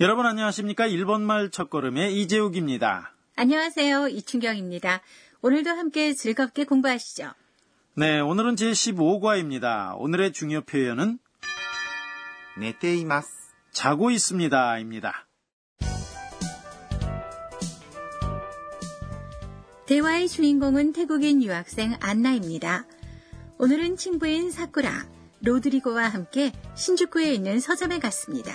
여러분 안녕하십니까? 일본말 첫걸음의 이재욱입니다. 안녕하세요. 이춘경입니다. 오늘도 함께 즐겁게 공부하시죠. 네, 오늘은 제15과입니다. 오늘의 중요 표현은 네테이마스 자고 있습니다입니다. 대화의 주인공은 태국인 유학생 안나입니다. 오늘은 친구인 사쿠라, 로드리고와 함께 신주쿠에 있는 서점에 갔습니다.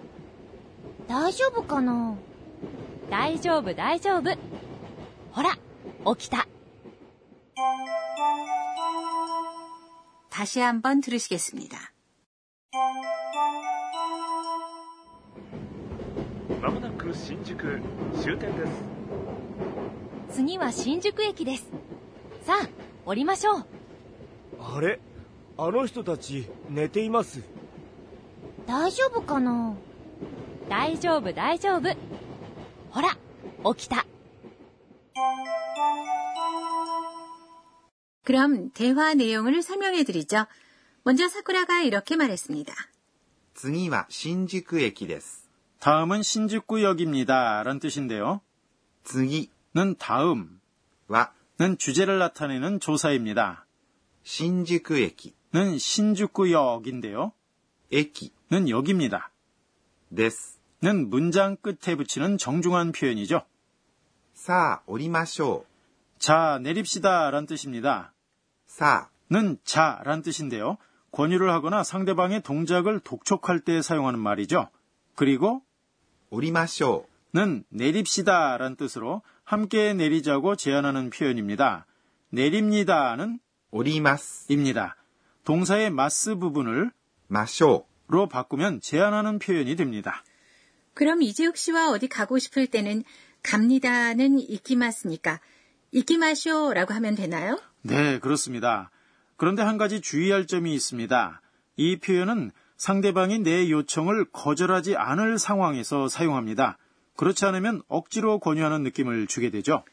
大丈夫かな大丈夫大丈夫ほら起きた 다시 한번 들으시겠습니다. まもなく新宿終点です次は新宿駅ですさあ降りましょうあれあの人たち寝ています大丈夫かな 大丈夫大丈夫ほら起きた 그럼 대화 내용을 설명해 드리죠. 먼저 사쿠라가 이렇게 말했습니다. 次は新宿駅です。 다음은 신주쿠역입니다. 라는 뜻인데요. 次 는 다음, は 는 주제를 나타내는 조사입니다. 新宿駅 는 신주쿠역인데요. 駅 는 역입니다. です。 는 문장 끝에 붙이는 정중한 표현이죠. さあ降りましょ 자, 내립시다. 라는 뜻입니다. う。さ 는 자, 란 뜻인데요. 권유를 하거나 상대방의 동작을 독촉할 때 사용하는 말이죠. 그리고 あ降りましょ 는 내립시다 란 뜻으로 함께 내리자고 제안하는 표현입니다. 내립니다는 う。降ります。 입니다. 동사의 마스 부분을 ましょ 로 바꾸면 제안하는 표현이 됩니다. 그럼 이재욱 씨와 어디 가고 싶을 때는 갑니다는 이키마스니까 이키마쇼라고 하면 되나요? 네, 그렇습니다. 그런데 한 가지 주의할 점이 있습니다. 이 표현은 상대방이 내 요청을 거절하지 않을 상황에서 사용합니다. 그렇지 않으면 억지로 권유하는 느낌을 주게 되죠.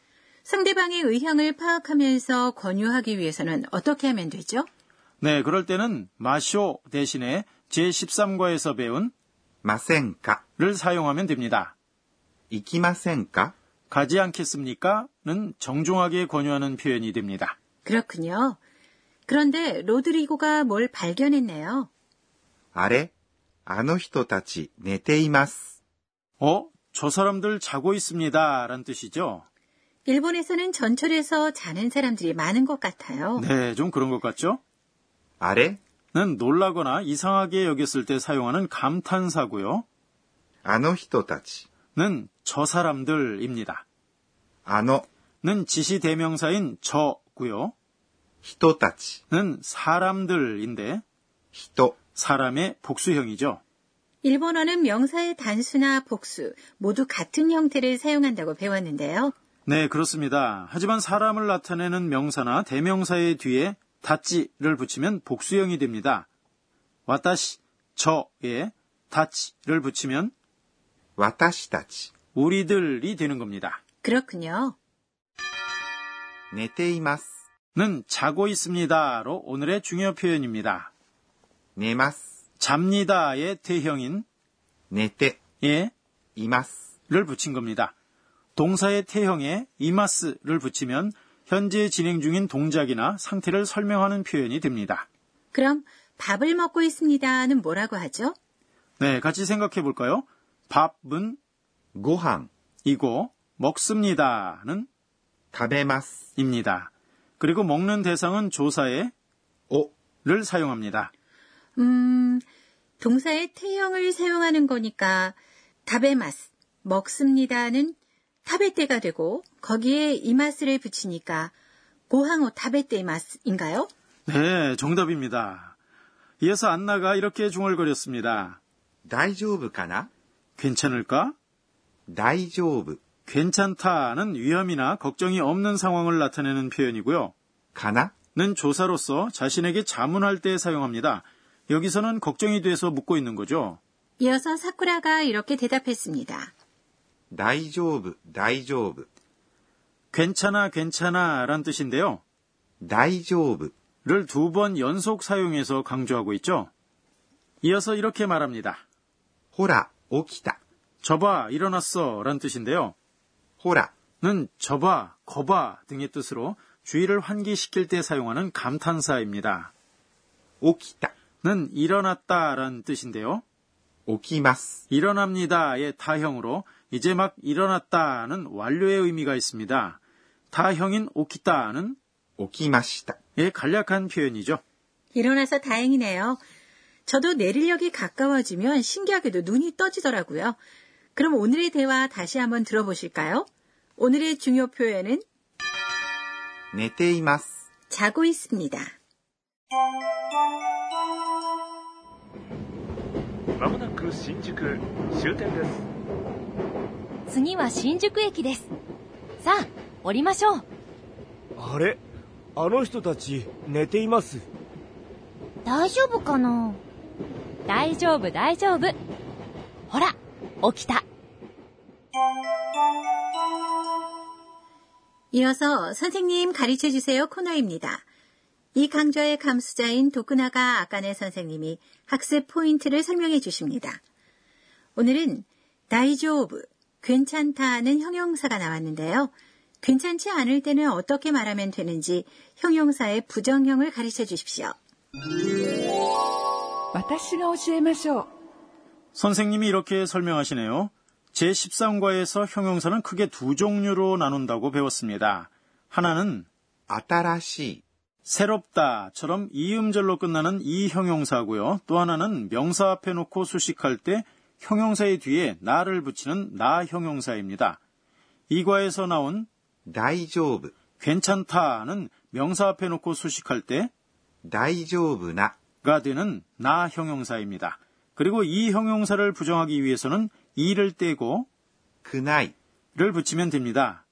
상대방의 의향을 파악하면서 권유하기 위해서는 어떻게 하면 되죠? 네, 그럴 때는 마쇼 대신에 제13과에서 배운 마센카를 사용하면 됩니다. 이키마센카? 가지 않겠습니까?는 정중하게 권유하는 표현이 됩니다. 그렇군요. 그런데 로드리고가 뭘 발견했네요. 아래, 아노히토타치 네테이마스. 어? 저 사람들 자고 있습니다. 라는 뜻이죠. 일본에서는 전철에서 자는 사람들이 많은 것 같아요. 네, 좀 그런 것 같죠? 아래, 는 놀라거나 이상하게 여겼을 때 사용하는 감탄사고요. 아노히토타치는 저 사람들입니다. 아노는 지시 대명사인 저고요. 히토타치는 사람들인데 히토 사람의 복수형이죠. 일본어는 명사의 단수나 복수 모두 같은 형태를 사용한다고 배웠는데요. 네, 그렇습니다. 하지만 사람을 나타내는 명사나 대명사의 뒤에 다치를 붙이면 복수형이 됩니다. 와타시 저에 다치를 붙이면 와타시다치 우리들이 되는 겁니다. 그렇군요. 네테이마스는 자고 있습니다로 오늘의 중요 표현입니다. 네마스 잡니다의 대형인 네테에 예, 이마스를 붙인 겁니다. 동사의 태형에 이마스를 붙이면 현재 진행 중인 동작이나 상태를 설명하는 표현이 됩니다. 그럼 밥을 먹고 있습니다는 뭐라고 하죠? 네, 같이 생각해 볼까요? 밥은 고항이고 먹습니다는 다베마스입니다. 그리고 먹는 대상은 조사의 오를 사용합니다. 음, 동사의 태형을 사용하는 거니까 다베마스 먹습니다는 타베떼가 되고 거기에 이마스를 붙이니까 고항오 타베떼이마스인가요? 네, 정답입니다. 이어서 안나가 이렇게 중얼거렸습니다. 大丈夫かな 괜찮을까? 大丈夫 괜찮다는 위험이나 걱정이 없는 상황을 나타내는 표현이고요. かな 는 조사로서 자신에게 자문할 때 사용합니다. 여기서는 걱정이 돼서 묻고 있는 거죠. 이어서 사쿠라가 이렇게 대답했습니다. 大丈夫、大丈夫。 괜찮아, 괜찮아 란 뜻인데요. 大丈夫、 를 두 번 연속 사용해서 강조하고 있죠. 이어서 이렇게 말합니다. ほら、起きた。 저봐, 일어났어 란 뜻인데요. ほら、 는 저봐, 거봐 등의 뜻으로 주의를 환기시킬 때 사용하는 감탄사입니다. 起きた。 는 일어났다 란 뜻인데요. 起きます。 일어납니다의 타형으로 이제 막 일어났다는 완료의 의미가 있습니다. 타형인 오키다는 起きました。 의 간략한 표현이죠. 일어나서 다행이네요. 저도 내리력이 가까워지면 신기하게도 눈이 떠지더라고요. 그럼 오늘의 대화 다시 한번 들어보실까요? 오늘의 중요 표현은 寝ています。 자고 있습니다. まもなく新宿終点です 次は新宿駅です。さあ、降りましょう。あれあの人たち寝ています大丈夫かな大丈夫、大丈夫。ほら、起きた。 이어서 선생님 가르쳐 주세요 코너입니다. 이 강좌의 감수자인 도쿠나가 아까네 선생님이 학습 포인트를 설명해 주십니다. 오늘은 다이조브, 괜찮다는 형용사가 나왔는데요. 괜찮지 않을 때는 어떻게 말하면 되는지 형용사의 부정형을 가르쳐 주십시오. 私が教えましょう。 선생님이 이렇게 설명하시네요. 제13과에서 형용사는 크게 두 종류로 나눈다고 배웠습니다. 하나는 新しい、 새롭다처럼 이음절로 끝나는 이 형용사고요. 또 하나는 명사 앞에 놓고 수식할 때 형용사의 뒤에 나를 붙이는 나 형용사입니다. 이 과에서 나온 大丈夫、 괜찮다는 명사 앞에 놓고 수식할 때 大丈夫な、 가 되는 나 형용사입니다. 그리고 이 형용사를 부정하기 위해서는 이를 떼고 くない、 를 붙이면 됩니다.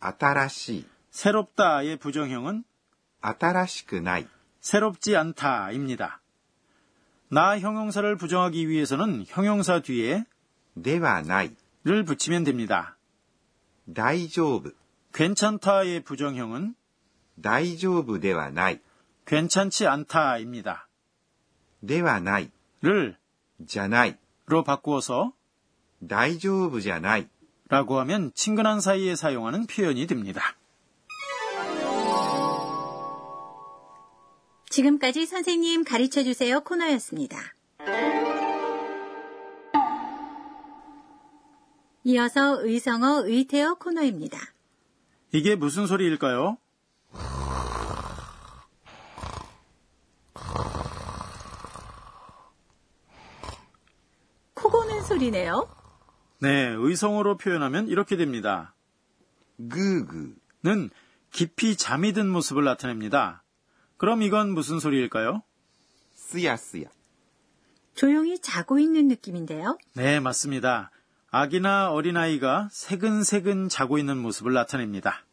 新しい、 새롭다의 부정형은 新しくない、 새롭지 않다입니다. 나 형용사를 부정하기 위해서는 형용사 뒤에 ではない、 를 붙이면 됩니다. 大丈夫、 괜찮다의 부정형은 大丈夫ではない、 괜찮지 않다입니다. ではない、 를 じゃない、 로 바꾸어서 大丈夫じゃない、 라고 하면 친근한 사이에 사용하는 표현이 됩니다. 지금까지 선생님 가르쳐 주세요 코너였습니다. 이어서 의성어 의태어 코너입니다. 이게 무슨 소리일까요? 코 고는 소리네요. 네, 의성어로 표현하면 이렇게 됩니다. ぐーぐ는 깊이 잠이 든 모습을 나타냅니다. 그럼 이건 무슨 소리일까요? 쓰야쓰야. 조용히 자고 있는 느낌인데요? 네, 맞습니다. 아기나 어린아이가 새근새근 자고 있는 모습을 나타냅니다.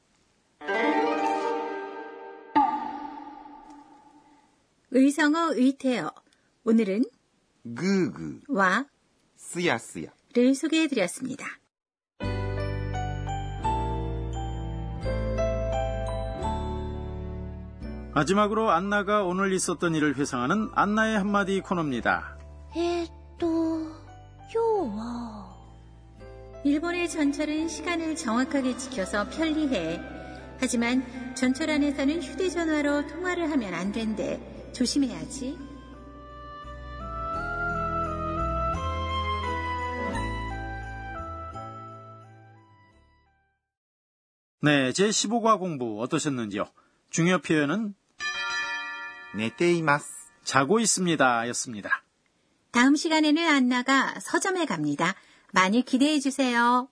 의성어 의태어. 오늘은 그그와 쓰야쓰야를 소개해드렸습니다. 마지막으로 안나가 오늘 있었던 일을 회상하는 안나의 한마디 코너입니다. 에또 요와 일본의 전철은 시간을 정확하게 지켜서 편리해. 하지만 전철 안에서는 휴대전화로 통화를 하면 안 된대. 조심해야지. 네, 제15과 공부 어떠셨는지요? 중요 표현은 寝ています。 자고 있습니다 였습니다. 다음 시간에는 안나가 서점에 갑니다. 많이 기대해 주세요.